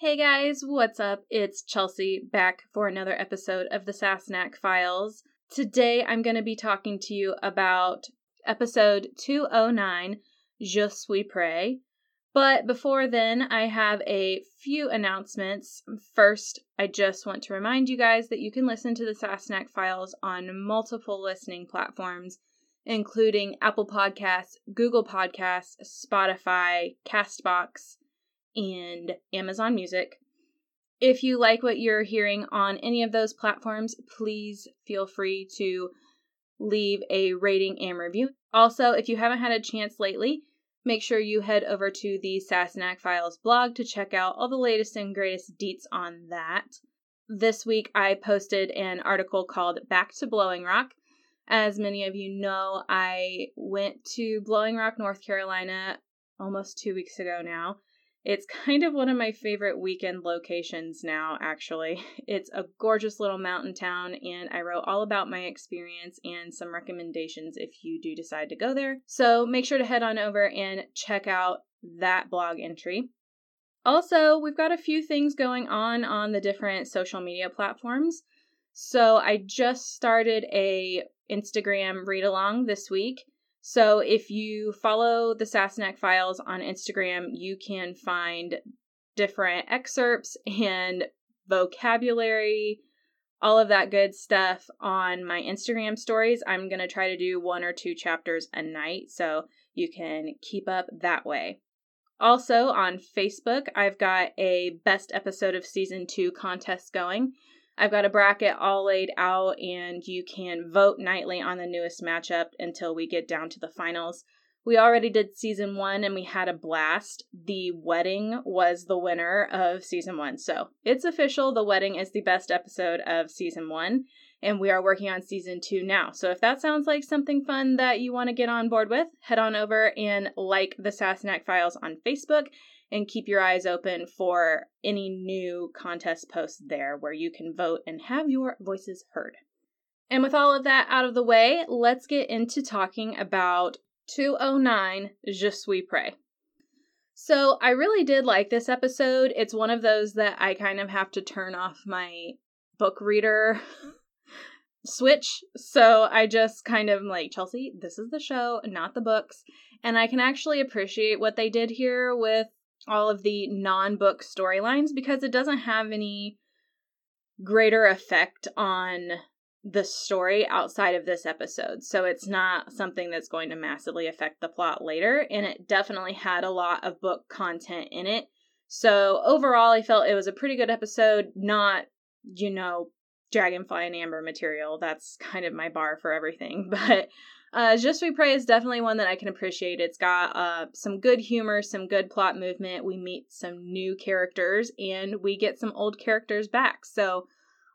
Hey guys, what's up? It's Chelsea back for another episode of the Sassenach Files. Today I'm going to be talking to you about episode 209, Je suis prêt. But before then, I have a few announcements. First, I just want to remind you guys that you can listen to the Sassenach Files on multiple listening platforms, including Apple Podcasts, Google Podcasts, Spotify, Castbox, and Amazon Music. If you like what you're hearing on any of those platforms, please feel free to leave a rating and review. Also, if you haven't had a chance lately, make sure you head over to the Sassenach Files blog to check out all the latest and greatest deets on that. This week, I posted an article called Back to Blowing Rock. As many of you know, I went to Blowing Rock, North Carolina almost two weeks ago now it's kind of one of my favorite weekend locations now, actually. It's a gorgeous little mountain town, and I wrote all about my experience and some recommendations if you do decide to go there. So make sure to head on over and check out that blog entry. Also, we've got a few things going on on the different social media platforms. So I just started a Instagram read along this week. So if you follow the Sassenach Files on Instagram, you can find different excerpts and vocabulary, all of that good stuff on my Instagram stories. I'm going to try to do one or two chapters a night so you can keep up that way. Also on Facebook, I've got a best episode of season two contest going. I've got a bracket all laid out, and you can vote nightly on the newest matchup until we get down to the finals. We already did season one and we had a blast. The wedding was the winner of season one. So it's official. The wedding is the best episode of season one. And we are working on season two now. So if that sounds like something fun that you want to get on board with, head on over and like the Sassenach Files on Facebook and keep your eyes open for any new contest posts there where you can vote and have your voices heard. And with all of that out of the way, let's get into talking about 209 Je suis prêt. So, I really did like this episode. It's one of those that I kind of have to turn off my book reader switch. So, I just kind of like, Chelsea, this is the show, not the books. And I can actually appreciate what they did here with all of the non book storylines because it doesn't have any greater effect on the story outside of this episode. So it's not something that's going to massively affect the plot later. And it definitely had a lot of book content in it. So overall, I felt it was a pretty good episode, not, you know, Dragonfly in Amber material. That's kind of my bar for everything. But uh, Je suis prêt is definitely one that I can appreciate. It's got uh, some good humor, some good plot movement. We meet some new characters and we get some old characters back. So,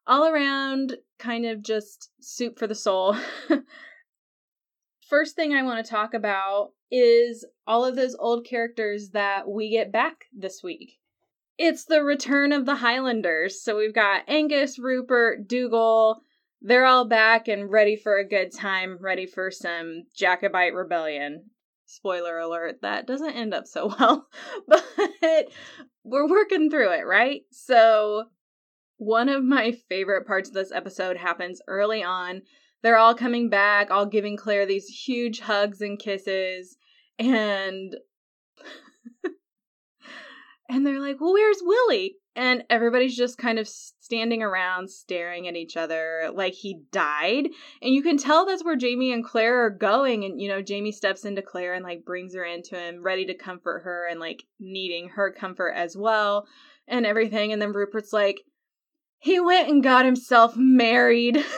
all around, kind of just soup for the soul. First thing I want to talk about is all of those old characters that we get back this week. It's the return of the Highlanders. So we've got Angus, Rupert, Dougal, they're all back and ready for a good time, ready for some Jacobite rebellion. Spoiler alert, that doesn't end up so well, but we're working through it, right? So, one of my favorite parts of this episode happens early on. They're all coming back, all giving Claire these huge hugs and kisses, and and they're like, "Well, where's Willie?" and everybody's just kind of standing around staring at each other like he died. And you can tell that's where jamie and claire are going. And you know jamie steps into claire and like brings her into him ready to comfort her and like needing her comfort as well and everything. And then rupert's like he went and got himself married.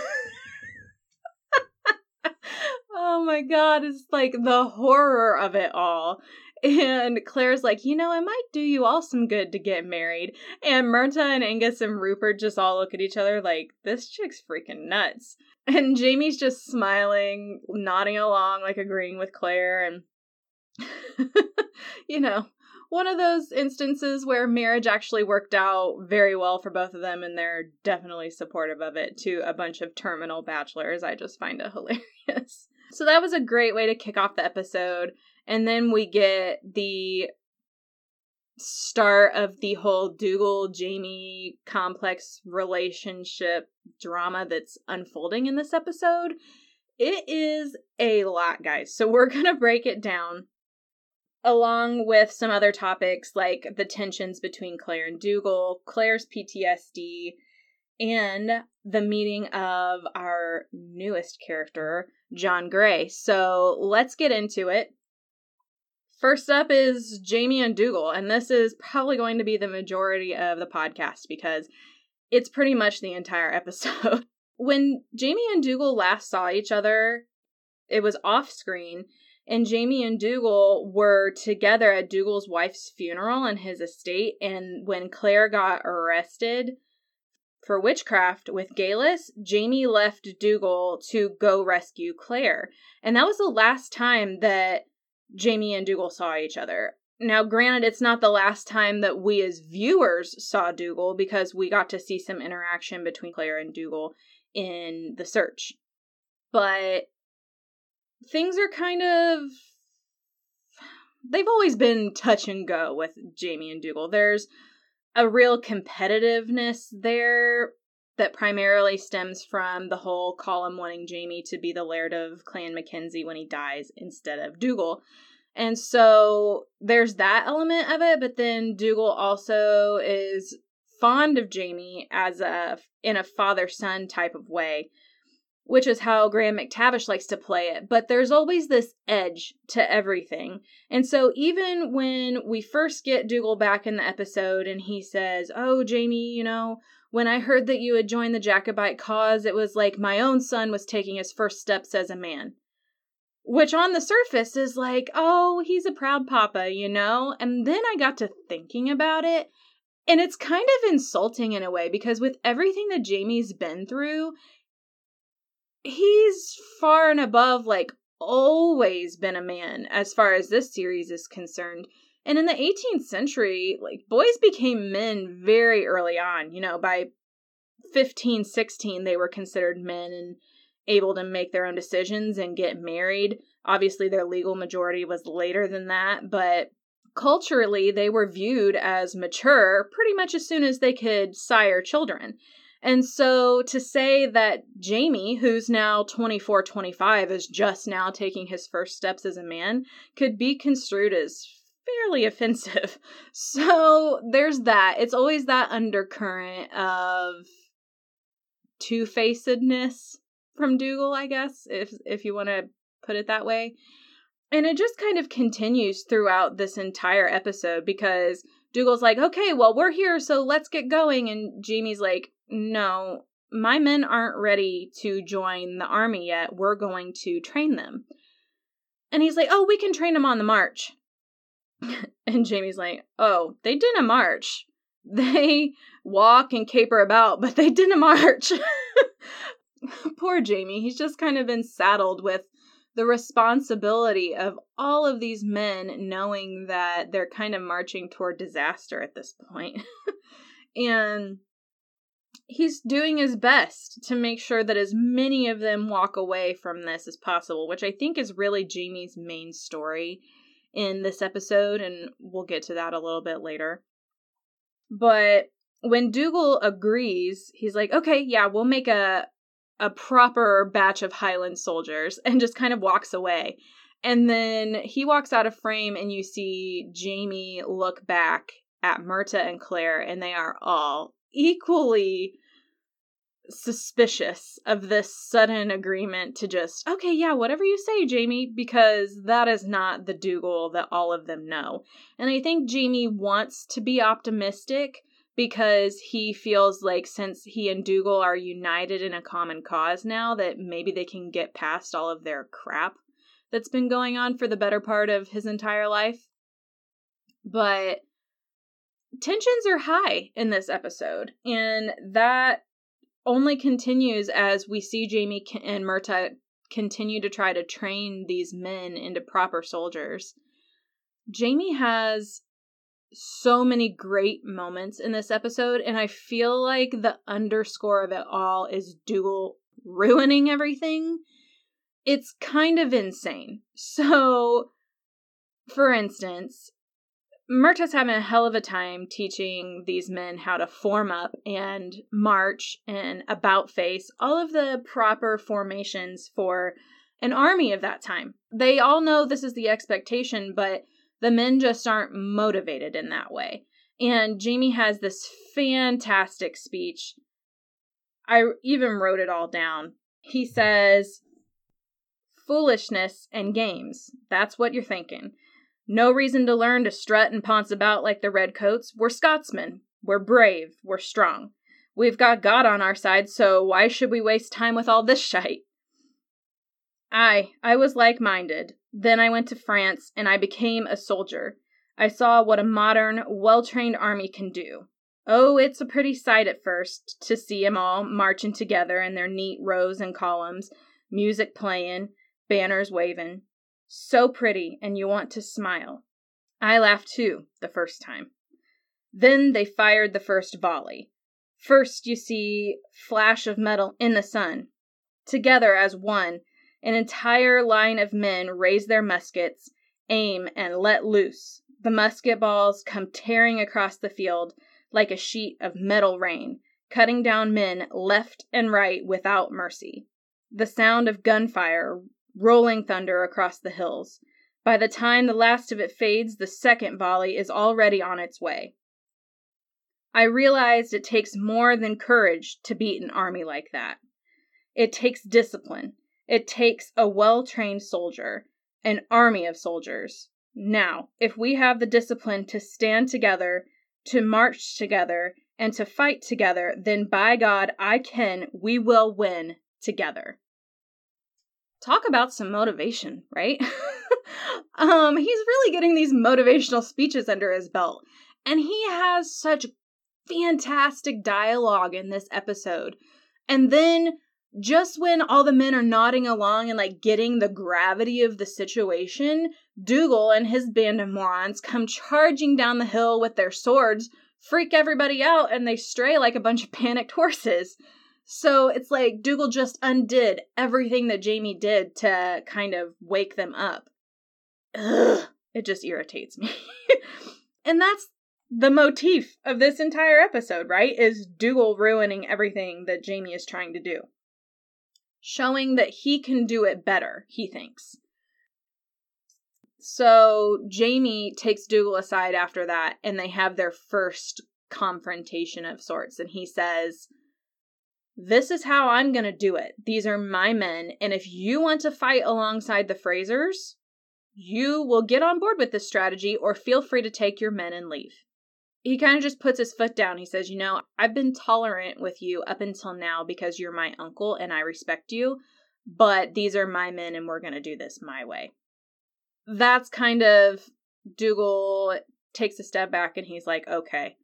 Oh my god it's like the horror of it all and Claire's like, you know, it might do you all some good to get married. And Murtagh and Angus and Rupert just all look at each other like, this chick's freaking nuts. And Jamie's just smiling, nodding along, like agreeing with Claire. And, you know, one of those instances where marriage actually worked out very well for both of them, and they're definitely supportive of it to a bunch of terminal bachelors. I just find it hilarious. So that was a great way to kick off the episode. And then we get the start of the whole Dougal Jamie complex relationship drama that's unfolding in this episode. It is a lot, guys. So we're going to break it down along with some other topics like the tensions between Claire and Dougal, Claire's PTSD, and the meeting of our newest character, John Gray. So let's get into it. First up is Jamie and Dougal, and this is probably going to be the majority of the podcast because it's pretty much the entire episode. when Jamie and Dougal last saw each other, it was off screen, and Jamie and Dougal were together at Dougal's wife's funeral in his estate. And when Claire got arrested for witchcraft with Geillis, Jamie left Dougal to go rescue Claire. And that was the last time that Jamie and Dougal saw each other. Now, granted, it's not the last time that we as viewers saw Dougal because we got to see some interaction between Claire and Dougal in the search. But things are kind of. They've always been touch and go with Jamie and Dougal. There's a real competitiveness there that primarily stems from the whole Colum wanting Jamie to be the Laird of Clan Mackenzie when he dies instead of Dougal. And so there's that element of it, but then Dougal also is fond of Jamie as a in a father-son type of way, which is how Graham McTavish likes to play it. But there's always this edge to everything. And so even when we first get Dougal back in the episode and he says, "Oh, Jamie, you know, when I heard that you had joined the Jacobite cause, it was like my own son was taking his first steps as a man. Which on the surface is like, oh, he's a proud papa, you know? And then I got to thinking about it, and it's kind of insulting in a way because with everything that Jamie's been through, he's far and above, like, always been a man as far as this series is concerned. And in the 18th century, like boys became men very early on. You know, by 15, 16, they were considered men and able to make their own decisions and get married. Obviously, their legal majority was later than that, but culturally, they were viewed as mature pretty much as soon as they could sire children. And so to say that Jamie, who's now 24, 25, is just now taking his first steps as a man, could be construed as fairly offensive. So there's that. It's always that undercurrent of two facedness from Dougal, I guess, if if you want to put it that way. And it just kind of continues throughout this entire episode because Dougal's like, okay, well, we're here, so let's get going. And Jamie's like, no, my men aren't ready to join the army yet. We're going to train them. And he's like, oh, we can train them on the march. and Jamie's like, oh, they didn't march. They walk and caper about, but they didn't march. Poor Jamie. He's just kind of been saddled with the responsibility of all of these men knowing that they're kind of marching toward disaster at this point. and he's doing his best to make sure that as many of them walk away from this as possible, which I think is really Jamie's main story in this episode, and we'll get to that a little bit later. But when Dougal agrees, he's like, okay, yeah, we'll make a a proper batch of Highland soldiers and just kind of walks away. And then he walks out of frame, and you see Jamie look back at Murtagh and Claire, and they are all equally suspicious of this sudden agreement to just, okay, yeah, whatever you say, Jamie, because that is not the Dougal that all of them know. And I think Jamie wants to be optimistic because he feels like since he and Dougal are united in a common cause now, that maybe they can get past all of their crap that's been going on for the better part of his entire life. But tensions are high in this episode, and that only continues as we see Jamie and Murtagh continue to try to train these men into proper soldiers. Jamie has so many great moments in this episode, and I feel like the underscore of it all is Dougal ruining everything. It's kind of insane. So, for instance, Murtagh's having a hell of a time teaching these men how to form up and march and about face, all of the proper formations for an army of that time. They all know this is the expectation, but the men just aren't motivated in that way. And Jamie has this fantastic speech. I even wrote it all down. He says, Foolishness and games. That's what you're thinking. No reason to learn to strut and ponce about like the redcoats. We're Scotsmen. We're brave. We're strong. We've got God on our side, so why should we waste time with all this shite? Aye, I was like minded. Then I went to France and I became a soldier. I saw what a modern, well trained army can do. Oh, it's a pretty sight at first to see 'em all marching together in their neat rows and columns, music playing, banners waving. So pretty, and you want to smile. I laughed too, the first time. Then they fired the first volley. First, you see, flash of metal in the sun. Together as one, an entire line of men raise their muskets, aim, and let loose. The musket balls come tearing across the field like a sheet of metal rain, cutting down men left and right without mercy. The sound of gunfire rolling thunder across the hills. By the time the last of it fades, the second volley is already on its way. I realized it takes more than courage to beat an army like that. It takes discipline. It takes a well trained soldier, an army of soldiers. Now, if we have the discipline to stand together, to march together, and to fight together, then by God, I can, we will win together talk about some motivation, right? um, he's really getting these motivational speeches under his belt. And he has such fantastic dialogue in this episode. And then just when all the men are nodding along and like getting the gravity of the situation, Dougal and his band of morons come charging down the hill with their swords, freak everybody out, and they stray like a bunch of panicked horses. So it's like Dougal just undid everything that Jamie did to kind of wake them up. Ugh, it just irritates me. and that's the motif of this entire episode, right? Is Dougal ruining everything that Jamie is trying to do. Showing that he can do it better, he thinks. So Jamie takes Dougal aside after that, and they have their first confrontation of sorts. And he says, this is how I'm going to do it. These are my men. And if you want to fight alongside the Frasers, you will get on board with this strategy or feel free to take your men and leave. He kind of just puts his foot down. He says, You know, I've been tolerant with you up until now because you're my uncle and I respect you, but these are my men and we're going to do this my way. That's kind of Dougal takes a step back and he's like, Okay,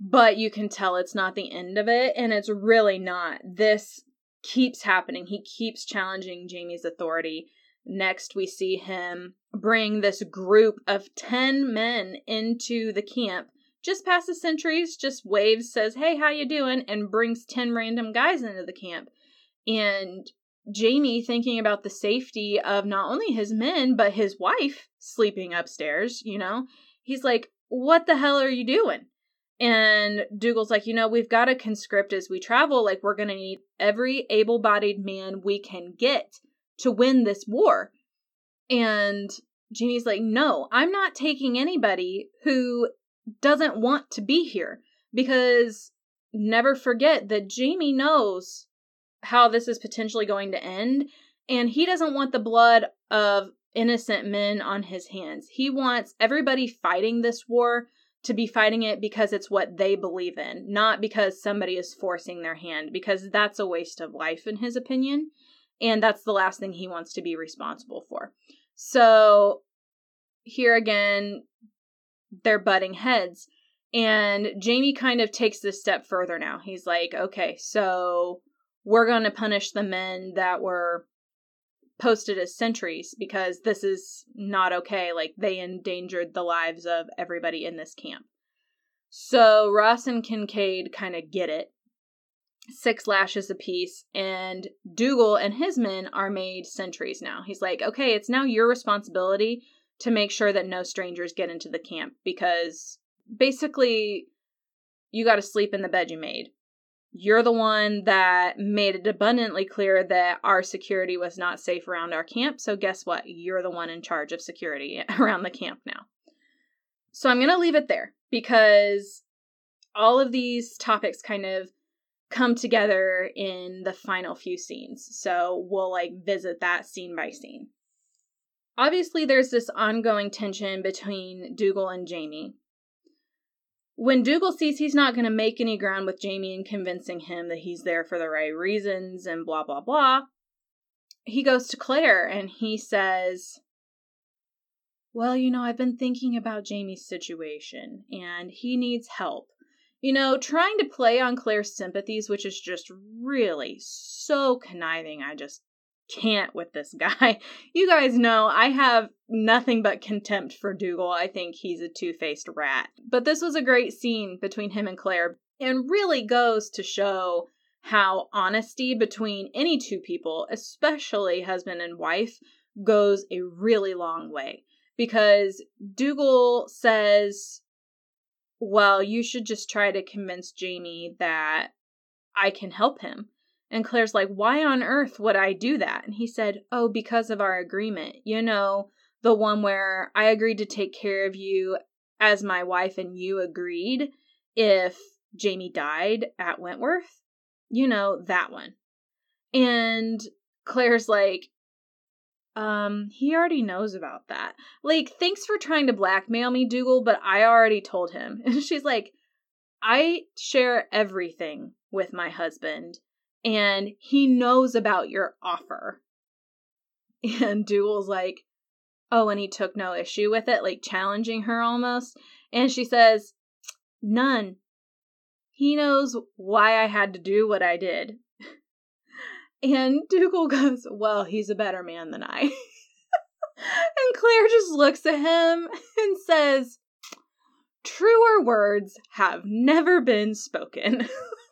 but you can tell it's not the end of it and it's really not. This keeps happening. He keeps challenging jamie's authority. Next we see him bring this group of 10 men into the camp. Just past the sentries just waves says hey how you doing? and brings 10 random guys into the camp. And jamie thinking about the safety of not only his men but his wife sleeping upstairs you know? He's like what the hell are you doing and Dougal's like, you know, we've got to conscript as we travel. Like, we're going to need every able bodied man we can get to win this war. And Jamie's like, no, I'm not taking anybody who doesn't want to be here because never forget that Jamie knows how this is potentially going to end. And he doesn't want the blood of innocent men on his hands. He wants everybody fighting this war to be fighting it because it's what they believe in, not because somebody is forcing their hand, because that's a waste of life, in his opinion. And that's the last thing he wants to be responsible for. So, here again, they're butting heads. And Jamie kind of takes this step further now. He's like, okay, so we're going to punish the men that were posted as sentries because this is not okay. Like they endangered the lives of everybody in this camp. So Ross and Kincaid kind of get it. Six lashes apiece, and Dougal and his men are made sentries now. He's like, okay, it's now your responsibility to make sure that no strangers get into the camp because basically you got to sleep in the bed you made. You're the one that made it abundantly clear that our security was not safe around our camp. So, guess what? You're the one in charge of security around the camp now. So, I'm going to leave it there because all of these topics kind of come together in the final few scenes. So, we'll like visit that scene by scene. Obviously, there's this ongoing tension between Dougal and Jamie when Dougal sees he's not going to make any ground with Jamie in convincing him that he's there for the right reasons and blah, blah, blah, he goes to Claire and he says, Well, you know, I've been thinking about Jamie's situation and he needs help. You know, trying to play on Claire's sympathies, which is just really so conniving. I just can't with this guy. You guys know I have nothing but contempt for Dougal. I think he's a two faced rat. But this was a great scene between him and Claire and really goes to show how honesty between any two people, especially husband and wife, goes a really long way. Because Dougal says, Well, you should just try to convince Jamie that I can help him. And Claire's like, Why on earth would I do that? And he said, Oh, because of our agreement. You know, the one where I agreed to take care of you as my wife and you agreed if Jamie died at Wentworth. You know, that one. And Claire's like, um, he already knows about that. Like, thanks for trying to blackmail me, Dougal, but I already told him. And she's like, I share everything with my husband and he knows about your offer. And Dougal's like, oh, and he took no issue with it, like challenging her almost. And she says, none. He knows why I had to do what I did. And Dougal goes, well, he's a better man than I. and Claire just looks at him and says, truer words have never been spoken.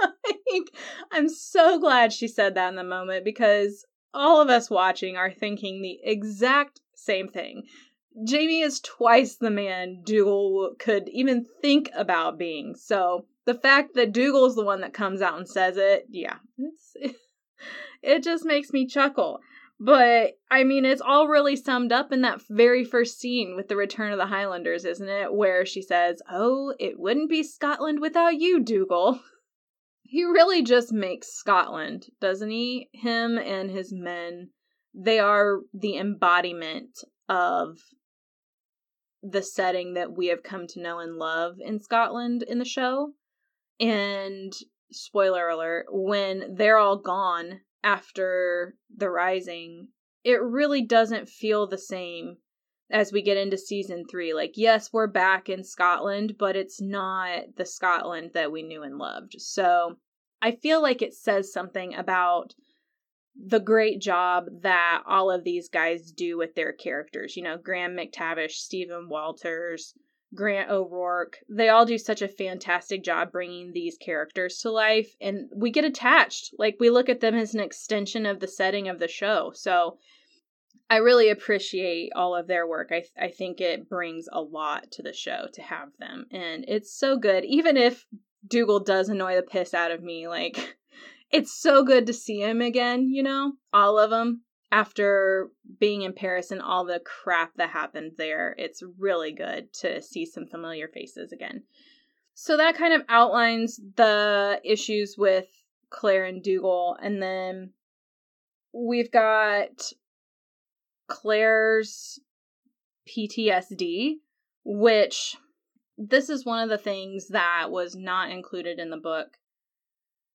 like, I'm so glad she said that in the moment because all of us watching are thinking the exact same thing. Jamie is twice the man Dougal could even think about being. So the fact that Dougal's the one that comes out and says it, yeah, it's it just makes me chuckle. But I mean, it's all really summed up in that very first scene with the Return of the Highlanders, isn't it? Where she says, "Oh, it wouldn't be Scotland without you, Dougal." He really just makes Scotland, doesn't he? Him and his men, they are the embodiment of the setting that we have come to know and love in Scotland in the show. And spoiler alert, when they're all gone after the rising, it really doesn't feel the same as we get into season three. Like, yes, we're back in Scotland, but it's not the Scotland that we knew and loved. So I feel like it says something about the great job that all of these guys do with their characters. You know, Graham McTavish, Stephen Walters, Grant O'Rourke, they all do such a fantastic job bringing these characters to life, and we get attached. Like, we look at them as an extension of the setting of the show. So, I really appreciate all of their work. I I think it brings a lot to the show to have them, and it's so good. Even if Dougal does annoy the piss out of me, like it's so good to see him again. You know, all of them after being in Paris and all the crap that happened there. It's really good to see some familiar faces again. So that kind of outlines the issues with Claire and Dougal, and then we've got Claire's PTSD, which this is one of the things that was not included in the book,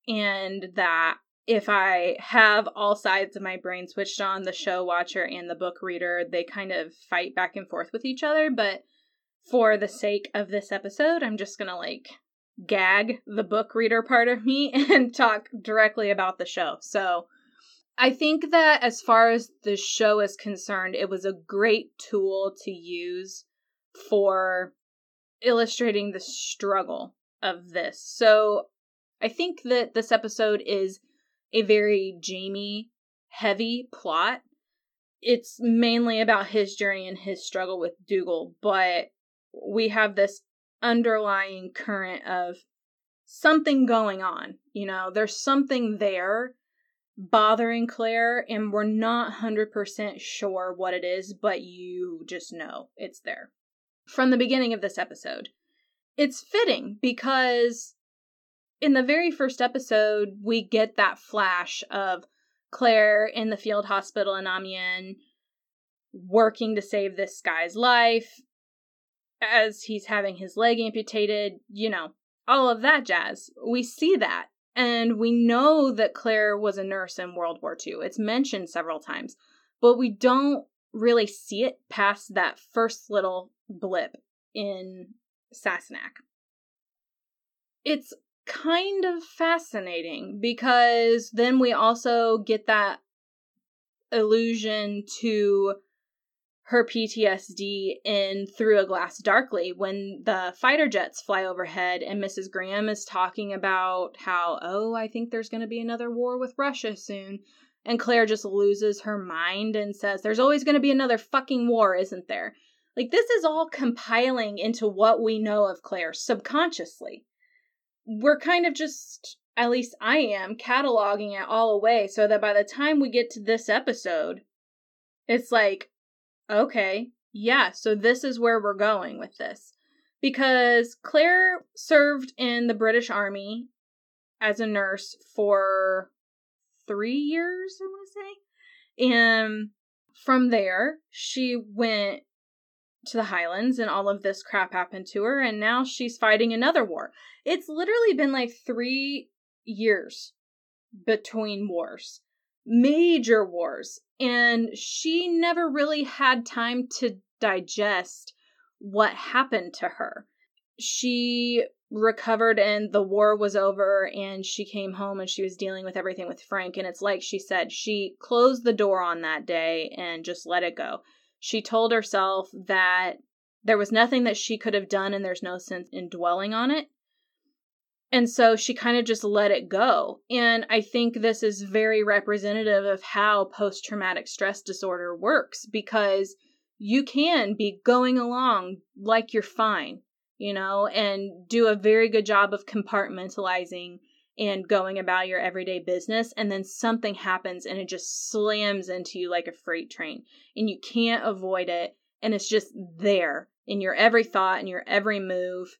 and that if I have all sides of my brain switched on, the show watcher and the book reader, they kind of fight back and forth with each other. But for the sake of this episode, I'm just gonna like gag the book reader part of me and talk directly about the show. So, I think that as far as the show is concerned, it was a great tool to use for illustrating the struggle of this. So I think that this episode is a very Jamie heavy plot. it's mainly about his journey and his struggle with Dougal, but we have this underlying current of something going on. You know, there's something there bothering Claire, and we're not 100% sure what it is, but you just know it's there. From the beginning of this episode, it's fitting because in the very first episode, we get that flash of Claire in the field hospital in Amiens working to save this guy's life as he's having his leg amputated, you know, all of that jazz. We see that. And we know that Claire was a nurse in World War II. It's mentioned several times, but we don't really see it past that first little blip in Sassenach. It's kind of fascinating because then we also get that allusion to her PTSD in Through a Glass Darkly when the fighter jets fly overhead and Mrs. Graham is talking about how, oh, I think there's going to be another war with Russia soon. And Claire just loses her mind and says, There's always going to be another fucking war, isn't there? Like, this is all compiling into what we know of Claire subconsciously. We're kind of just, at least I am, cataloging it all away so that by the time we get to this episode, it's like, Okay, yeah, so this is where we're going with this. Because Claire served in the British Army as a nurse for three years, I want to say. And from there, she went to the Highlands and all of this crap happened to her, and now she's fighting another war. It's literally been like three years between wars major wars, and she never really had time to digest what happened to her. She recovered and the war was over and she came home and she was dealing with everything with Frank and it's like she said she closed the door on that day and just let it go. She told herself that there was nothing that she could have done and there's no sense in dwelling on it and so she kind of just let it go. And I think this is very representative of how post traumatic stress disorder works because you can be going along like you're fine, you know, and do a very good job of compartmentalizing and going about your everyday business. And then something happens and it just slams into you like a freight train and you can't avoid it. And it's just there in your every thought and your every move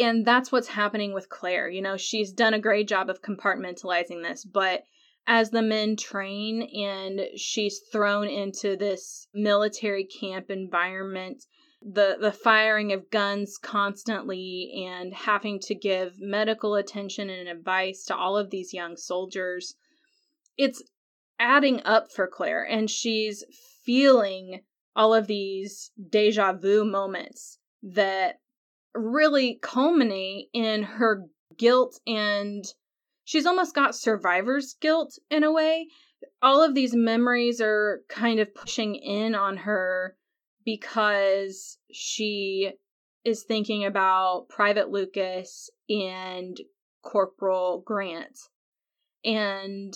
and that's what's happening with Claire. You know, she's done a great job of compartmentalizing this, but as the men train and she's thrown into this military camp environment, the the firing of guns constantly and having to give medical attention and advice to all of these young soldiers, it's adding up for Claire and she's feeling all of these deja vu moments that really culminate in her guilt and she's almost got survivor's guilt in a way. All of these memories are kind of pushing in on her because she is thinking about Private Lucas and Corporal Grant and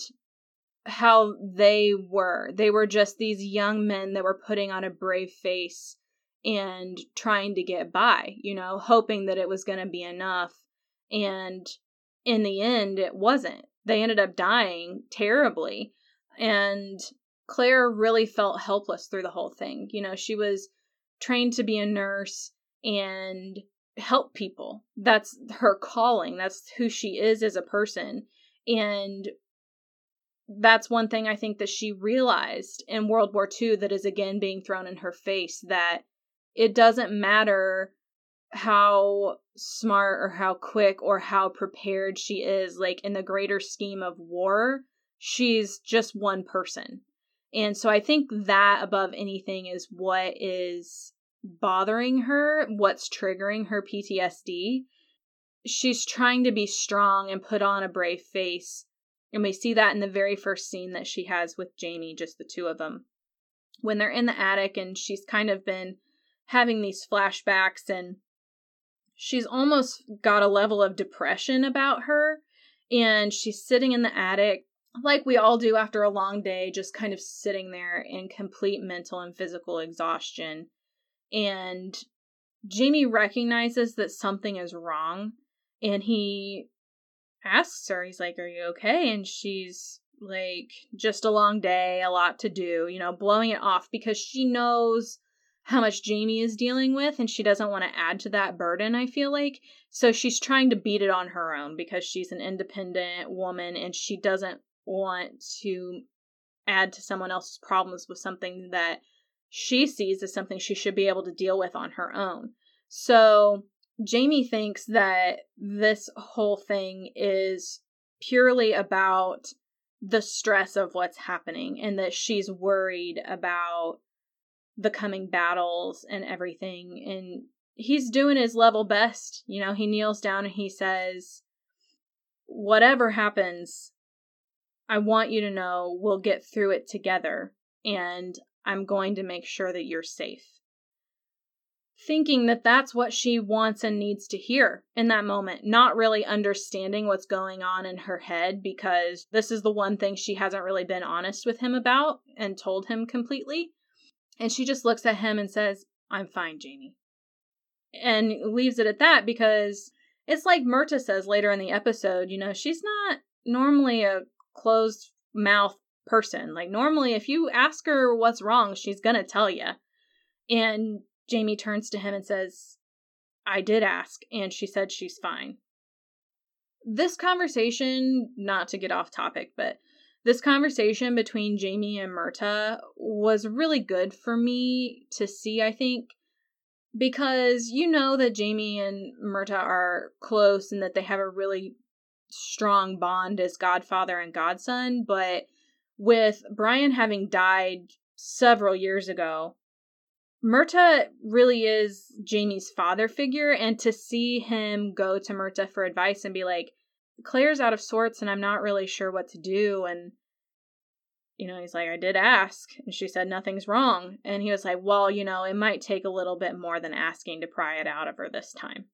how they were. They were just these young men that were putting on a brave face and trying to get by, you know, hoping that it was going to be enough. And in the end, it wasn't. They ended up dying terribly. And Claire really felt helpless through the whole thing. You know, she was trained to be a nurse and help people. That's her calling, that's who she is as a person. And that's one thing I think that she realized in World War II that is again being thrown in her face that it doesn't matter how smart or how quick or how prepared she is like in the greater scheme of war she's just one person. And so i think that above anything is what is bothering her what's triggering her ptsd she's trying to be strong and put on a brave face and we see that in the very first scene that she has with jamie just the two of them. When they're in the attic and she's kind of been having these flashbacks and she's almost got a level of depression about her and she's sitting in the attic like we all do after a long day, just kind of sitting there in complete mental and physical exhaustion. And Jamie recognizes that something is wrong and he asks her, he's like, Are you okay? And she's like, Just a long day, a lot to do, you know, blowing it off because she knows how much Jamie is dealing with and she doesn't want to add to that burden, I feel like. So she's trying to beat it on her own because she's an independent woman and she doesn't want to add to someone else's problems with something that she sees as something she should be able to deal with on her own. So Jamie thinks that this whole thing is purely about the stress of what's happening and that she's worried about the coming battles and everything. And he's doing his level best. You know, he kneels down and he says, Whatever happens, I want you to know we'll get through it together. And I'm going to make sure that you're safe. Thinking that that's what she wants and needs to hear in that moment, not really understanding what's going on in her head because this is the one thing she hasn't really been honest with him about and told him completely. And she just looks at him and says, I'm fine, Jamie. And leaves it at that because it's like Murtagh says later in the episode, you know, she's not normally a closed mouth person. Like, normally, if you ask her what's wrong, she's gonna tell you. And Jamie turns to him and says, I did ask, and she said she's fine. This conversation, not to get off topic, but this conversation between Jamie and Murtagh was really good for me to see, I think, because you know that Jamie and Murtagh are close and that they have a really strong bond as godfather and godson, but with Brian having died several years ago, Murtagh really is Jamie's father figure, and to see him go to Murtagh for advice and be like, Claire's out of sorts and I'm not really sure what to do. And, you know, he's like, I did ask. And she said, nothing's wrong. And he was like, well, you know, it might take a little bit more than asking to pry it out of her this time.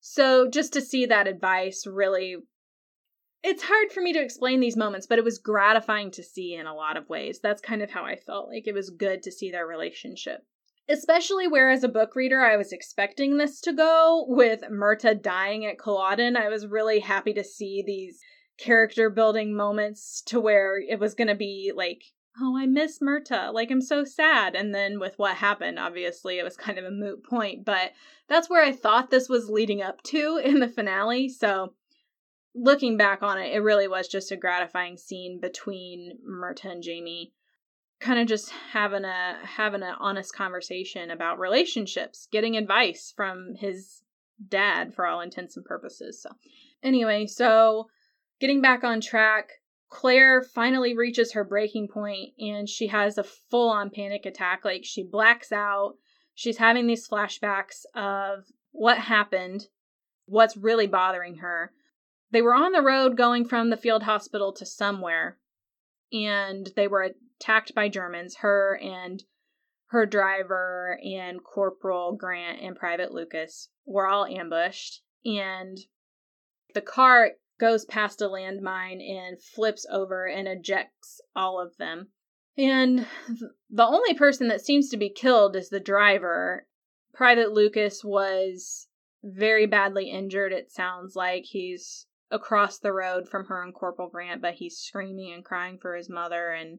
So just to see that advice really. It's hard for me to explain these moments, but it was gratifying to see in a lot of ways. That's kind of how I felt. Like it was good to see their relationship especially where as a book reader I was expecting this to go with Murtagh dying at Culloden. I was really happy to see these character building moments to where it was going to be like, oh, I miss Murtagh. Like, I'm so sad. And then with what happened, obviously, it was kind of a moot point. But that's where I thought this was leading up to in the finale. So, looking back on it, it really was just a gratifying scene between Murtagh and Jamie kind of just having a having an honest conversation about relationships, getting advice from his dad for all intents and purposes. So, anyway, so getting back on track, Claire finally reaches her breaking point and she has a full on panic attack. Like she blacks out. She's having these flashbacks of what happened, what's really bothering her. They were on the road going from the field hospital to somewhere, and they were attacked by Germans, her and her driver and Corporal Grant and Private Lucas were all ambushed. And the car goes past a landmine and flips over and ejects all of them. And the only person that seems to be killed is the driver. Private Lucas was very badly injured, it sounds like. He's across the road from her and Corporal Grant, but he's screaming and crying for his mother and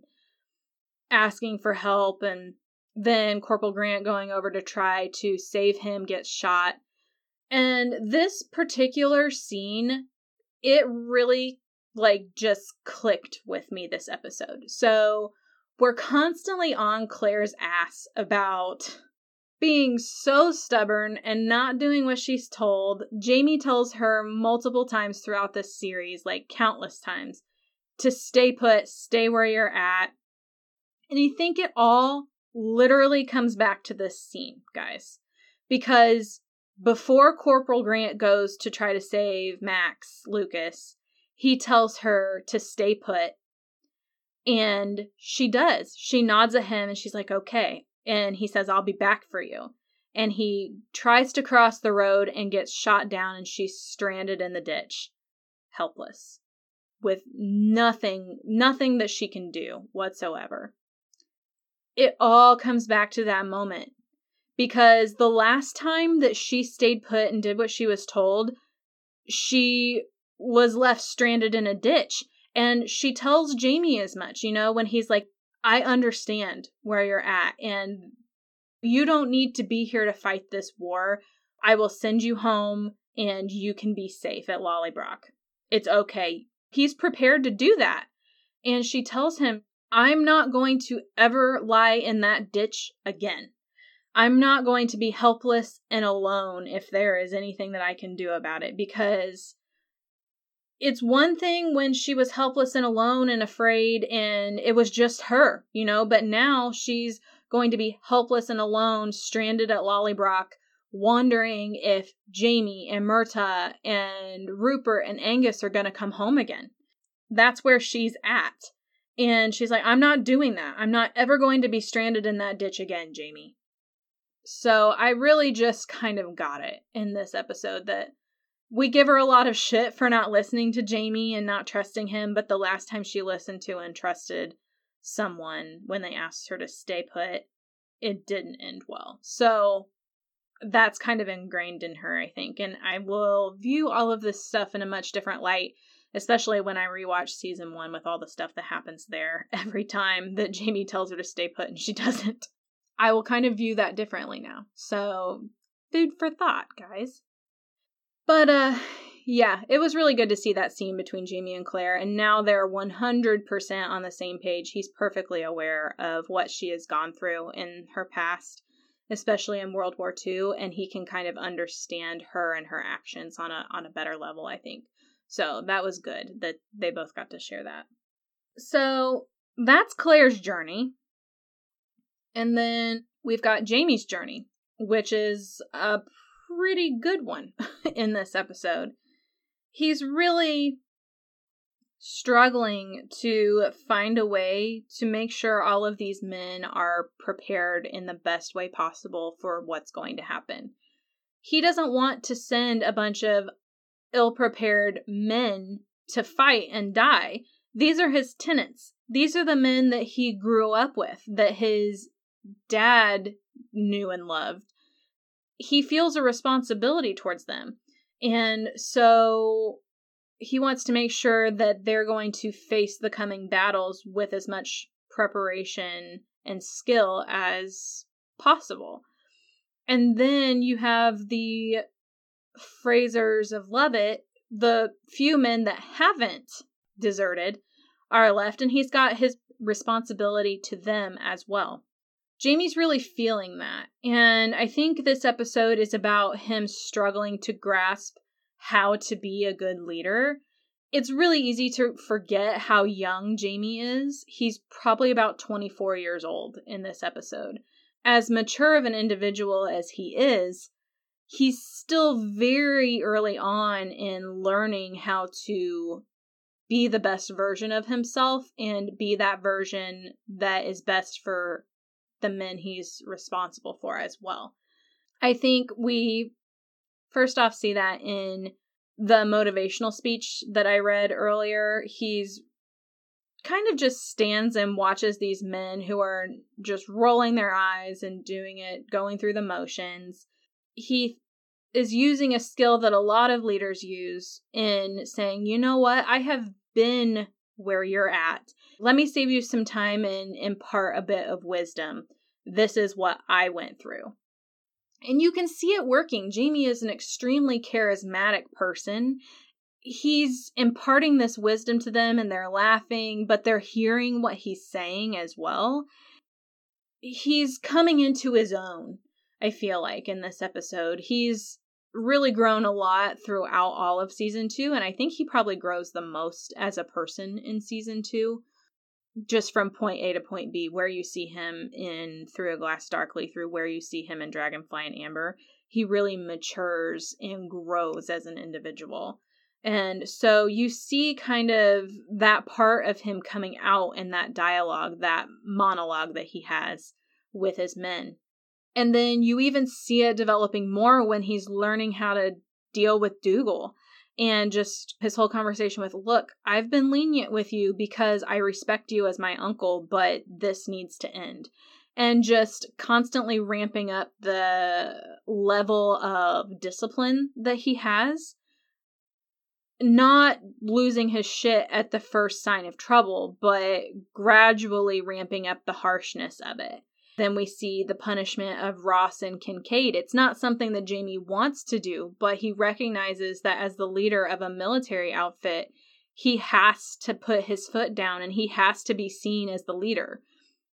asking for help and then Corporal Grant going over to try to save him gets shot. And this particular scene, it really like just clicked with me this episode. So we're constantly on Claire's ass about being so stubborn and not doing what she's told. Jamie tells her multiple times throughout this series, like countless times, to stay put, stay where you're at. And I think it all literally comes back to this scene, guys. Because before Corporal Grant goes to try to save Max Lucas, he tells her to stay put. And she does. She nods at him and she's like, okay. And he says, I'll be back for you. And he tries to cross the road and gets shot down, and she's stranded in the ditch, helpless. with nothing, nothing that she can do whatsoever. It all comes back to that moment because the last time that she stayed put and did what she was told, she was left stranded in a ditch. And she tells Jamie as much, you know, when he's like, I understand where you're at, and you don't need to be here to fight this war. I will send you home, and you can be safe at Lallybroch. It's okay. He's prepared to do that. And she tells him, I'm not going to ever lie in that ditch again. I'm not going to be helpless and alone if there is anything that I can do about it because it's one thing when she was helpless and alone and afraid and it was just her, you know, but now she's going to be helpless and alone, stranded at Lallybroch, wondering if Jamie and Murtagh and Rupert and Angus are going to come home again. That's where she's at. And she's like, I'm not doing that. I'm not ever going to be stranded in that ditch again, Jamie. So I really just kind of got it in this episode that we give her a lot of shit for not listening to Jamie and not trusting him, but the last time she listened to and trusted someone when they asked her to stay put, it didn't end well. So that's kind of ingrained in her, I think. And I will view all of this stuff in a much different light, especially when I rewatch season one with all the stuff that happens there every time that Jamie tells her to stay put and she doesn't. I will kind of view that differently now. So, food for thought, guys. But, uh, yeah, it was really good to see that scene between Jamie and Claire, and now they're 100% on the same page. He's perfectly aware of what she has gone through in her past, especially in World War II, and he can kind of understand her and her actions on a on a better level, I think. So that was good that they both got to share that. So that's Claire's journey. And then we've got Jamie's journey, which is a pretty good one in this episode. He's really struggling to find a way to make sure all of these men are prepared in the best way possible for what's going to happen. He doesn't want to send a bunch of ill prepared men to fight and die. These are his tenants. These are the men that he grew up with, that his dad knew and loved, he feels a responsibility towards them. And so he wants to make sure that they're going to face the coming battles with as much preparation and skill as possible. And then you have the Frasers of Lovat, the few men that haven't deserted are left, and he's got his responsibility to them as well. Jamie's really feeling that. And I think this episode is about him struggling to grasp how to be a good leader. It's really easy to forget how young Jamie is. He's probably about 24 years old in this episode. As mature of an individual as he is, he's still very early on in learning how to be the best version of himself and be that version that is best for the men he's responsible for as well. I think we first off see that in the motivational speech that I read earlier. He's kind of just stands and watches these men who are just rolling their eyes and doing it, going through the motions. He is using a skill that a lot of leaders use in saying, you know what, I have been where you're at. Let me save you some time and impart a bit of wisdom. This is what I went through. And you can see it working. Jamie is an extremely charismatic person. He's imparting this wisdom to them and they're laughing, but they're hearing what he's saying as well. He's coming into his own, I feel like, in this episode. He's really grown a lot throughout all of season two, and I think he probably grows the most as a person in season two. Just from point A to point B, where you see him in Through a Glass Darkly, through where you see him in Dragonfly in Amber, he really matures and grows as an individual. And so you see kind of that part of him coming out in that dialogue, that monologue that he has with his men. And then you even see it developing more when he's learning how to deal with Dougal and just his whole conversation with, look, I've been lenient with you because I respect you as my uncle, but this needs to end. And just constantly ramping up the level of discipline that he has, not losing his shit at the first sign of trouble, but gradually ramping up the harshness of it. Then we see the punishment of Ross and Kincaid. It's not something that Jamie wants to do, but he recognizes that as the leader of a military outfit, he has to put his foot down and he has to be seen as the leader,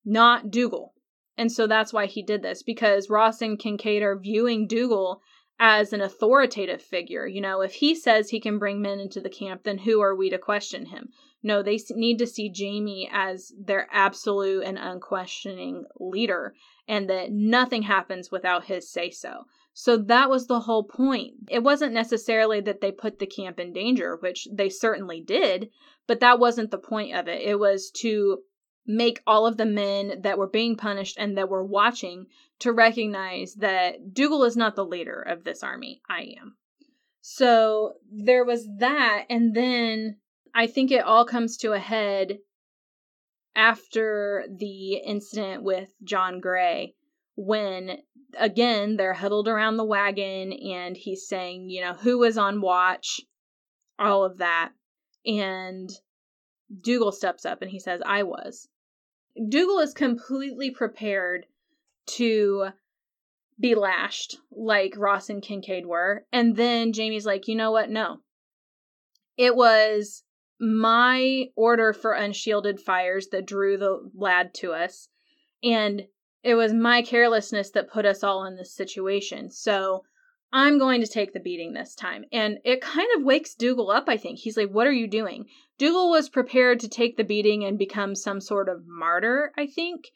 not Dougal. And so that's why he did this, because Ross and Kincaid are viewing Dougal as an authoritative figure. You know, if he says he can bring men into the camp, then who are we to question him? No, they need to see Jamie as their absolute and unquestioning leader, and that nothing happens without his say so. So that was the whole point. It wasn't necessarily that they put the camp in danger, which they certainly did, but that wasn't the point of it. It was to make all of the men that were being punished and that were watching to recognize that Dougal is not the leader of this army. I am. So there was that, and then I think it all comes to a head after the incident with John Grey when again they're huddled around the wagon and he's saying, you know, who was on watch, all of that. And Dougal steps up and he says, I was. Dougal is completely prepared to be lashed like Ross and Kincaid were. And then Jamie's like, you know what? No. It was my order for unshielded fires that drew the lad to us. And it was my carelessness that put us all in this situation. So I'm going to take the beating this time. And it kind of wakes Dougal up, I think. He's like, What are you doing? Dougal was prepared to take the beating and become some sort of martyr, I think.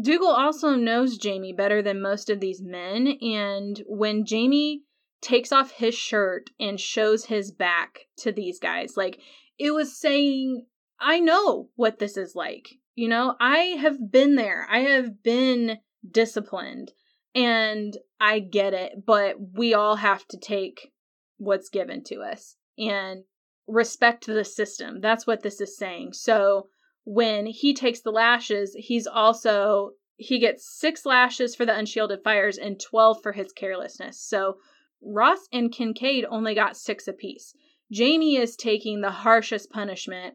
Dougal also knows Jamie better than most of these men. And when Jamie takes off his shirt and shows his back to these guys, like it was saying, I know what this is like. You know, I have been there. I have been disciplined and I get it, but we all have to take what's given to us and respect the system. That's what this is saying. So when he takes the lashes, he's also he gets 6 lashes for the unshielded fires and 12 for his carelessness. So Ross and Kincaid only got 6 apiece. Jamie is taking the harshest punishment.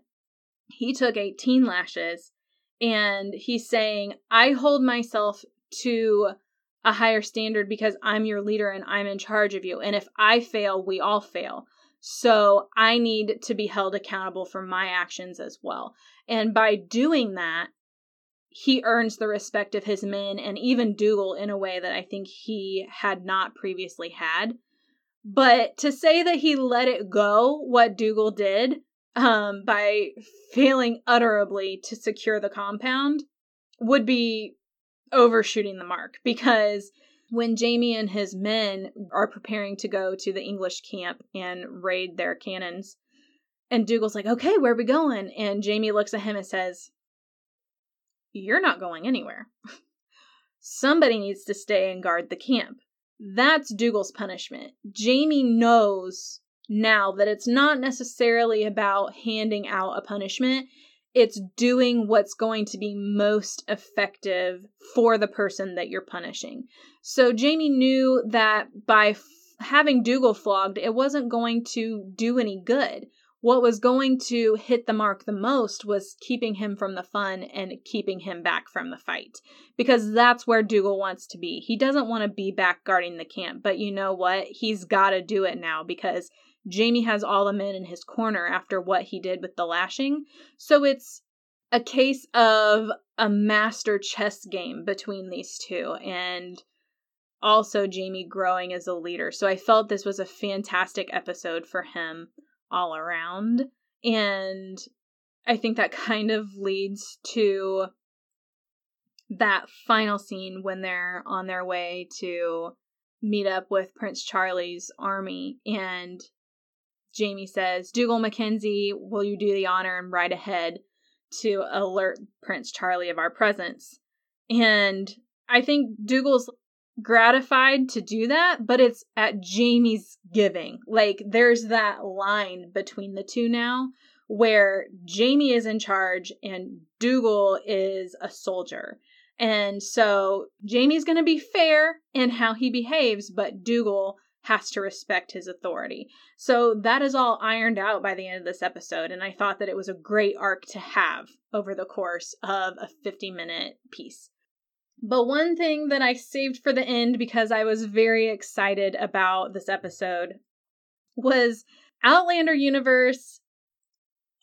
He took 18 lashes and he's saying, I hold myself to a higher standard because I'm your leader and I'm in charge of you. And if I fail, we all fail. So I need to be held accountable for my actions as well. And by doing that, he earns the respect of his men and even Dougal in a way that I think he had not previously had. But to say that he let it go, what Dougal did, um, by failing utterly to secure the compound, would be overshooting the mark because when Jamie and his men are preparing to go to the English camp and raid their cannons, and Dougal's like, okay, where are we going? And Jamie looks at him and says, You're not going anywhere. Somebody needs to stay and guard the camp. That's Dougal's punishment. Jamie knows now that it's not necessarily about handing out a punishment, it's doing what's going to be most effective for the person that you're punishing. So Jamie knew that by f- having Dougal flogged, it wasn't going to do any good. What was going to hit the mark the most was keeping him from the fun and keeping him back from the fight. Because that's where Dougal wants to be. He doesn't want to be back guarding the camp, but you know what? He's got to do it now because Jamie has all the men in his corner after what he did with the lashing. So it's a case of a master chess game between these two and also Jamie growing as a leader. So I felt this was a fantastic episode for him all around. And I think that kind of leads to that final scene when they're on their way to meet up with Prince Charlie's army and Jamie says, Dougal Mackenzie, will you do the honor and ride ahead to alert Prince Charlie of our presence? And I think Dougal's gratified to do that, but it's at Jamie's giving. Like there's that line between the two now where Jamie is in charge and Dougal is a soldier. And so Jamie's going to be fair in how he behaves, but Dougal has to respect his authority. So that is all ironed out by the end of this episode, and I thought that it was a great arc to have over the course of a 50 minute piece. But one thing that I saved for the end because I was very excited about this episode was Outlander Universe.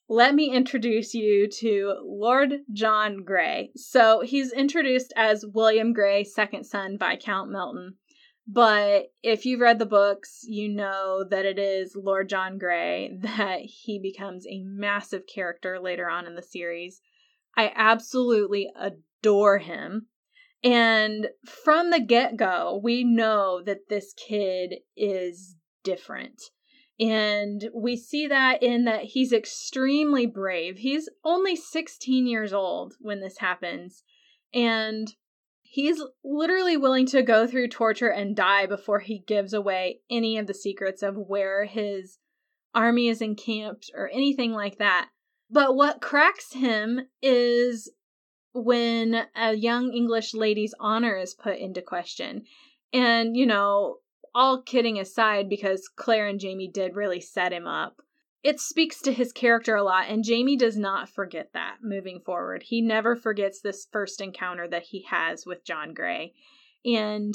Let me introduce you to Lord John Grey. So he's introduced as William Grey, second son, Viscount Melton. But if you've read the books, you know that it is Lord John Grey that he becomes a massive character later on in the series. I absolutely adore him. And from the get go, we know that this kid is different. And we see that in that he's extremely brave. He's only 16 years old when this happens. And He's literally willing to go through torture and die before he gives away any of the secrets of where his army is encamped or anything like that. But what cracks him is when a young English lady's honor is put into question. And, you know, all kidding aside, because Claire and Jamie did really set him up, it speaks to his character a lot and Jamie does not forget that moving forward. He never forgets this first encounter that he has with John Grey. And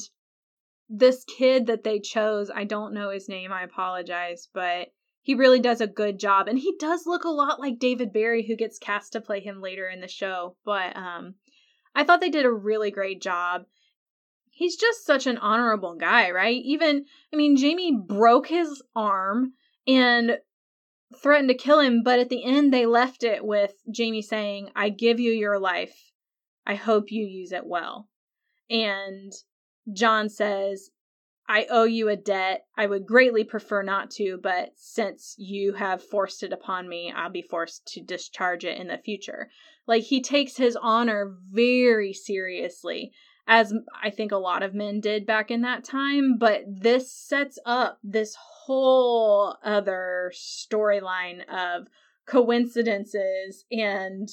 this kid that they chose, I don't know his name, I apologize, but he really does a good job and he does look a lot like David Berry who gets cast to play him later in the show, but um I thought they did a really great job. He's just such an honorable guy, right? Even I mean Jamie broke his arm and threatened to kill him, but at the end they left it with Jamie saying, I give you your life. I hope you use it well. And John says, I owe you a debt. I would greatly prefer not to, but since you have forced it upon me, I'll be forced to discharge it in the future. Like he takes his honor very seriously, as I think a lot of men did back in that time, but this sets up this whole other storyline of coincidences and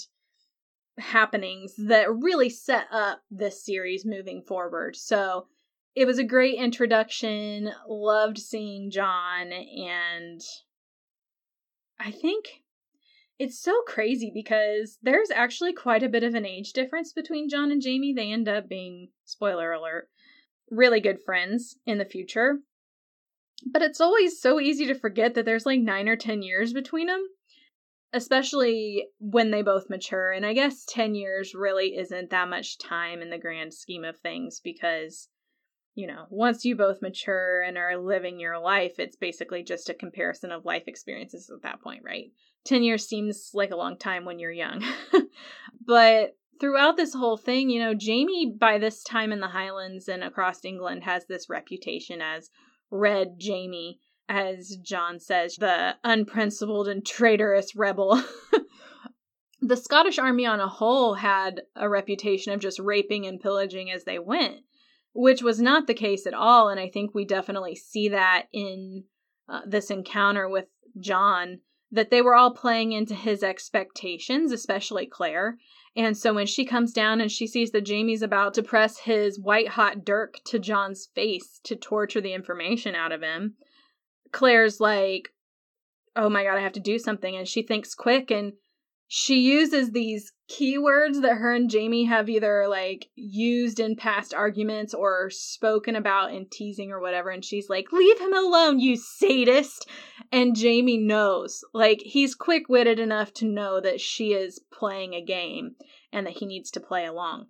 happenings that really set up this series moving forward. So it was a great introduction. Loved seeing John, and I think it's so crazy because there's actually quite a bit of an age difference between John and Jamie. They end up being, spoiler alert, really good friends in the future. But it's always so easy to forget that there's like nine or 10 years between them, especially when they both mature. And I guess 10 years really isn't that much time in the grand scheme of things because, you know, once you both mature and are living your life, it's basically just a comparison of life experiences at that point, right? 10 years seems like a long time when you're young. but throughout this whole thing, you know, Jamie, by this time in the Highlands and across England, has this reputation as Red Jamie, as John says, the unprincipled and traitorous rebel. the Scottish army on a whole had a reputation of just raping and pillaging as they went, which was not the case at all. And I think we definitely see that in uh, this encounter with John, that they were all playing into his expectations, especially Claire. And so when she comes down and she sees that Jamie's about to press his white hot dirk to John's face to torture the information out of him, Claire's like, oh my god, I have to do something. And she thinks quick and she uses these keywords that her and Jamie have either like used in past arguments or spoken about in teasing or whatever. And she's like, Leave him alone, you sadist. And Jamie knows. Like, he's quick witted enough to know that she is playing a game and that he needs to play along.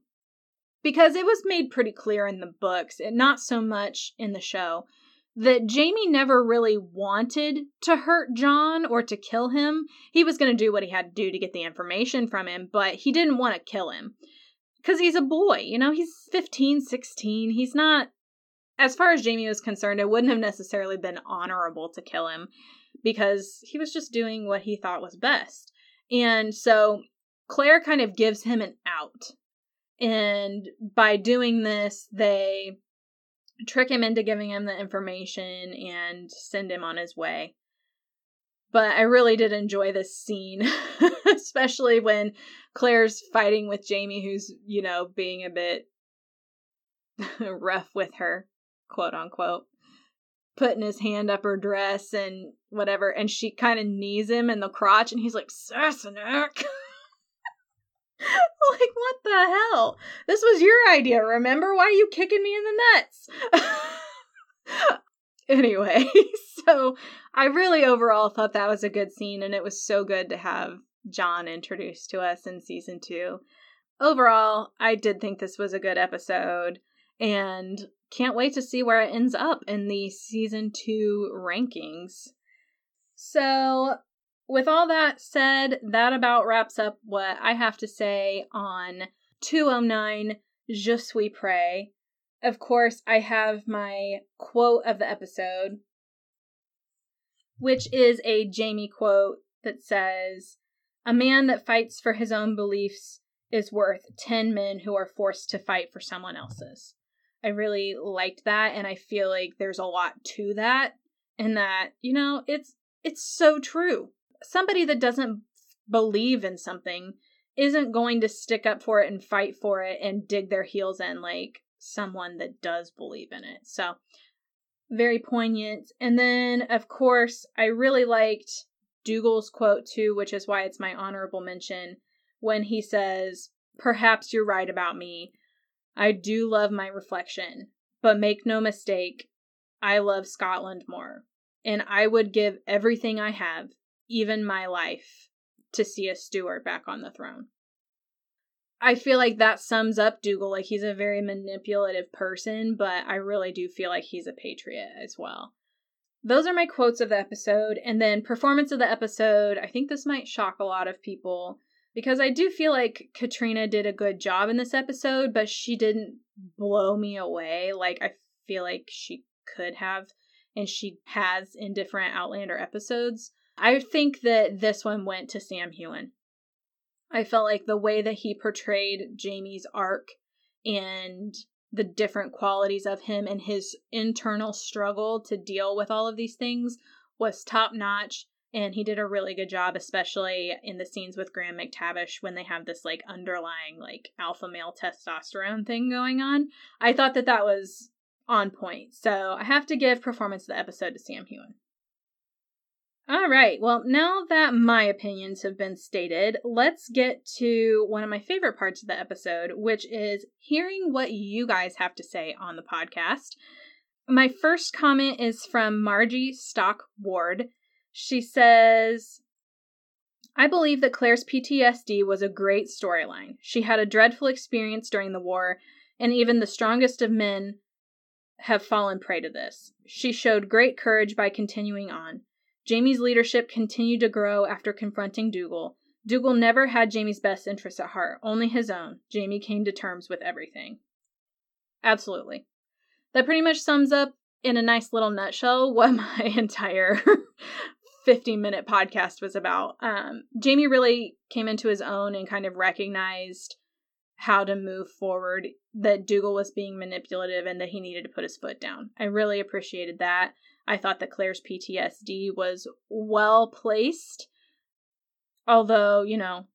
Because it was made pretty clear in the books, and not so much in the show, that Jamie never really wanted to hurt John or to kill him. He was going to do what he had to do to get the information from him, but he didn't want to kill him. Because he's a boy, you know, he's 15, 16. He's not, as far as Jamie was concerned, it wouldn't have necessarily been honorable to kill him because he was just doing what he thought was best. And so Claire kind of gives him an out. And by doing this, they trick him into giving him the information and send him on his way. But I really did enjoy this scene, especially when Claire's fighting with Jamie, who's, you know, being a bit rough with her, quote unquote, putting his hand up her dress and whatever. And she kind of knees him in the crotch, and he's like, Sassenach. like, what the hell? This was your idea, remember? Why are you kicking me in the nuts? anyway, so I really overall thought that was a good scene, and it was so good to have John introduced to us in season two. Overall, I did think this was a good episode, and can't wait to see where it ends up in the season two rankings. So, with all that said, that about wraps up what I have to say on 209 Je Suis Prest. Of course, I have my quote of the episode, which is a Jamie quote that says, A man that fights for his own beliefs is worth 10 men who are forced to fight for someone else's. I really liked that and I feel like there's a lot to that and that, you know, it's it's so true somebody that doesn't believe in something isn't going to stick up for it and fight for it and dig their heels in like someone that does believe in it. So, very poignant. And then, of course, I really liked Dougal's quote too, which is why it's my honorable mention, when he says, Perhaps you're right about me. I do love my reflection, but make no mistake, I love Scotland more. And I would give everything I have even my life, to see a Stuart back on the throne. I feel like that sums up Dougal. Like he's a very manipulative person, but I really do feel like he's a patriot as well. Those are my quotes of the episode. And then performance of the episode. I think this might shock a lot of people because I do feel like Caitriona did a good job in this episode, but she didn't blow me away like I feel like she could have and she has in different Outlander episodes. I think that this one went to Sam Heughan. I felt like the way that he portrayed Jamie's arc and the different qualities of him and his internal struggle to deal with all of these things was top notch. And he did a really good job, especially in the scenes with Graham McTavish when they have this like underlying like alpha male testosterone thing going on. I thought that that was on point. So I have to give performance of the episode to Sam Heughan. All right. Well, now that my opinions have been stated, let's get to one of my favorite parts of the episode, which is hearing what you guys have to say on the podcast. My first comment is from Margie Stock Ward. She says, I believe that Claire's PTSD was a great storyline. She had a dreadful experience during the war, and even the strongest of men have fallen prey to this. She showed great courage by continuing on. Jamie's leadership continued to grow after confronting Dougal. Dougal never had Jamie's best interests at heart, only his own. Jamie came to terms with everything. Absolutely. That pretty much sums up in a nice little nutshell what my entire 50 minute podcast was about. Um, Jamie really came into his own and kind of recognized how to move forward, that Dougal was being manipulative and that he needed to put his foot down. I really appreciated that. I thought that Claire's PTSD was well placed. Although, you know,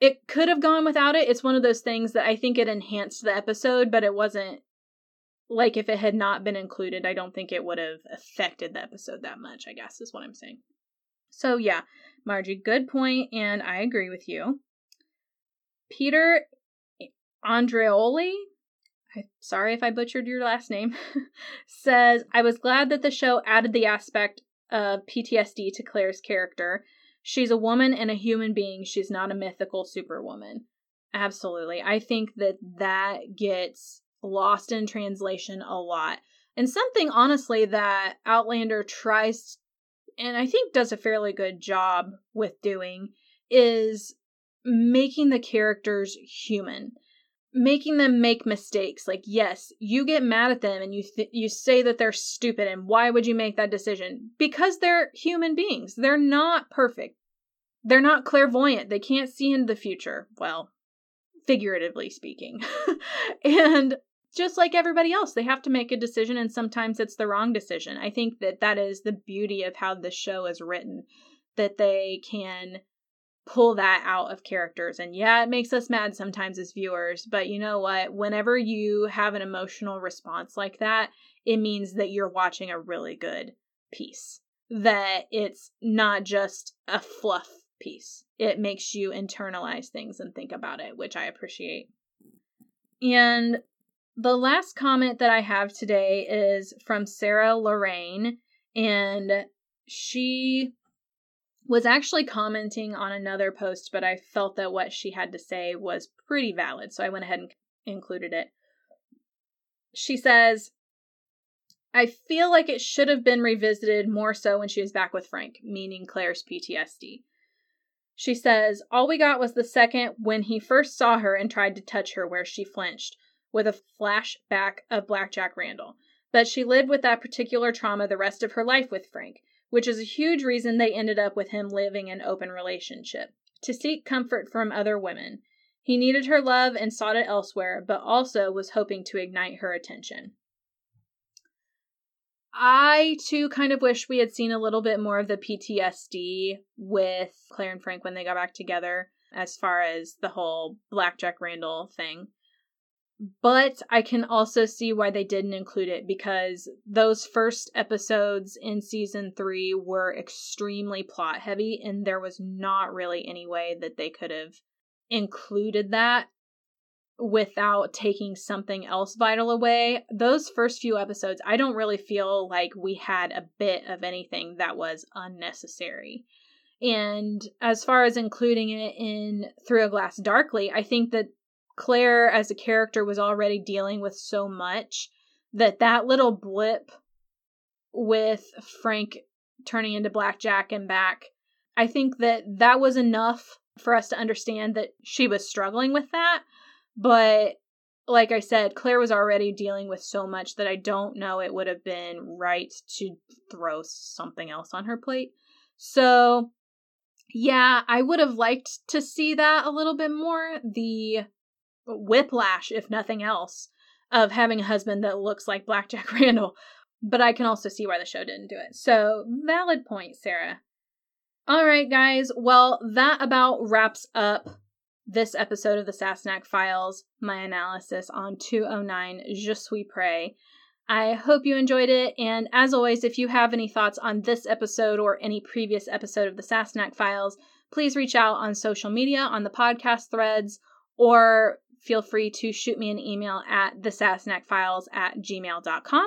it could have gone without it. It's one of those things that I think it enhanced the episode, but it wasn't like if it had not been included, I don't think it would have affected the episode that much, I guess is what I'm saying. So, yeah, Margie, good point, and I agree with you. Peter Andreoli, sorry if I butchered your last name, says, I was glad that the show added the aspect of PTSD to Claire's character. She's a woman and a human being. She's not a mythical superwoman. Absolutely. I think that that gets lost in translation a lot. And something, honestly, that Outlander tries and I think does a fairly good job with doing is making the characters human making them make mistakes. Like yes you get mad at them and you th- you say that they're stupid and why would you make that decision? Because they're human beings. They're not perfect. They're not clairvoyant. They can't see into the future. Well figuratively speaking. And just like everybody else, they have to make a decision, and sometimes it's the wrong decision. I think that that is the beauty of how the show is written, that they can pull that out of characters. And yeah, it makes us mad sometimes as viewers, but you know what? Whenever you have an emotional response like that, it means that you're watching a really good piece, that it's not just a fluff piece. It makes you internalize things and think about it, which I appreciate. And the last comment that I have today is from Sarah Lorraine, and she was actually commenting on another post, but I felt that what she had to say was pretty valid, so I went ahead and included it. She says, I feel like it should have been revisited more so when she was back with Frank, meaning Claire's PTSD. She says, All we got was the second when he first saw her and tried to touch her where she flinched, with a flashback of Blackjack Randall. But she lived with that particular trauma the rest of her life with Frank which is a huge reason they ended up with him living an open relationship to seek comfort from other women. He needed her love and sought it elsewhere, but also was hoping to ignite her attention. I too kind of wish we had seen a little bit more of the PTSD with Claire and Frank when they got back together, as far as the whole Blackjack Randall thing. But I can also see why they didn't include it because those first episodes in season three were extremely plot heavy, and there was not really any way that they could have included that without taking something else vital away. Those first few episodes, I don't really feel like we had a bit of anything that was unnecessary. And as far as including it in Through a Glass Darkly, I think that Claire as a character was already dealing with so much that that little blip with Frank turning into Blackjack and back, I think that that was enough for us to understand that she was struggling with that. But like I said, Claire was already dealing with so much that I don't know it would have been right to throw something else on her plate. So, yeah, I would have liked to see that a little bit more. The whiplash, if nothing else, of having a husband that looks like Blackjack Randall. But I can also see why the show didn't do it. So, valid point, Sarah. All right, guys. Well, that about wraps up this episode of the Sassenach Files, my analysis on 209 Je Suis Prest. I hope you enjoyed it, and as always, if you have any thoughts on this episode or any previous episode of the Sassenach Files, please reach out on social media, on the podcast threads, or feel free to shoot me an email at thesassenachfiles at gmail.com.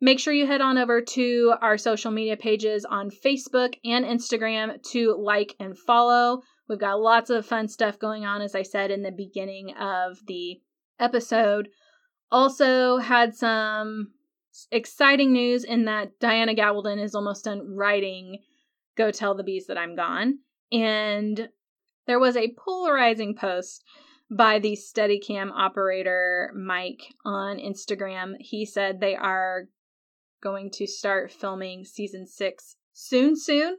Make sure you head on over to our social media pages on Facebook and Instagram to like and follow. We've got lots of fun stuff going on, as I said in the beginning of the episode. Also, had some exciting news in that Diana Gabaldon is almost done writing Go Tell the Bees That I'm Gone. And there was a polarizing post by the Steadicam operator Mike on Instagram. He said they are going to start filming season six soon, soon,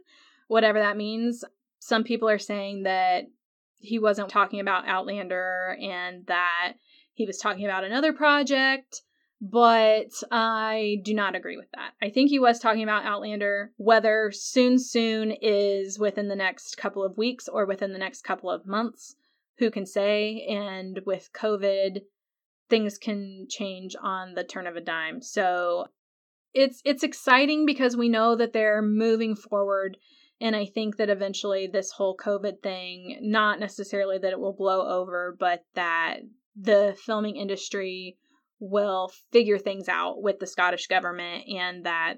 whatever that means. Some people are saying that he wasn't talking about Outlander and that he was talking about another project, but I do not agree with that. I think he was talking about Outlander. Whether soon, soon is within the next couple of weeks or within the next couple of months, who can say? And with COVID, things can change on the turn of a dime. So it's it's exciting because we know that they're moving forward and I think that eventually this whole COVID thing, not necessarily that it will blow over, but that the filming industry will figure things out with the Scottish government and that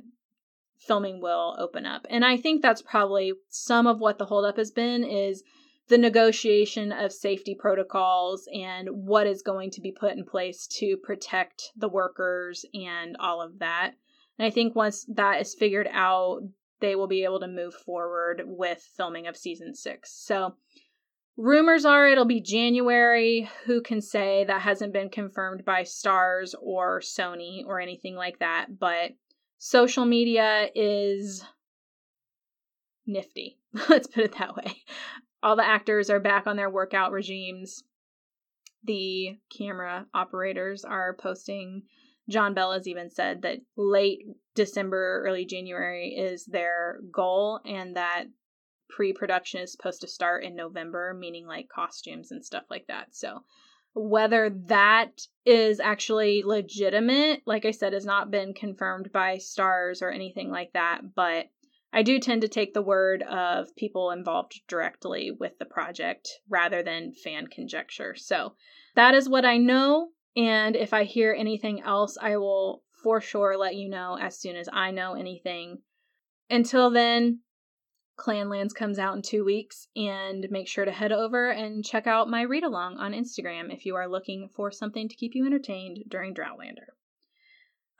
filming will open up. And I think that's probably some of what the holdup has been is the negotiation of safety protocols and what is going to be put in place to protect the workers and all of that. And I think once that is figured out, they will be able to move forward with filming of season six. So, rumors are it'll be January. Who can say that hasn't been confirmed by Starz or Sony or anything like that? But social media is nifty. Let's put it that way all the actors are back on their workout regimes. the camera operators are posting. John Bell has even said that late December, early January is their goal, and that pre production is supposed to start in November, meaning like costumes and stuff like that. So, whether that is actually legitimate, like I said, has not been confirmed by Starz or anything like that, but I do tend to take the word of people involved directly with the project rather than fan conjecture. So that is what I know. And if I hear anything else, I will for sure let you know as soon as I know anything. Until then, Clanlands comes out in two weeks, and make sure to head over and check out my read along on Instagram if you are looking for something to keep you entertained during Droughtlander.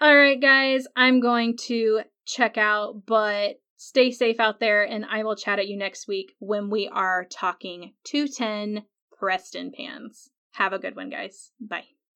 All right, guys, I'm going to check out, but stay safe out there, and I will chat at you next week when we are talking 210 Prestonpans. Have a good one, guys. Bye.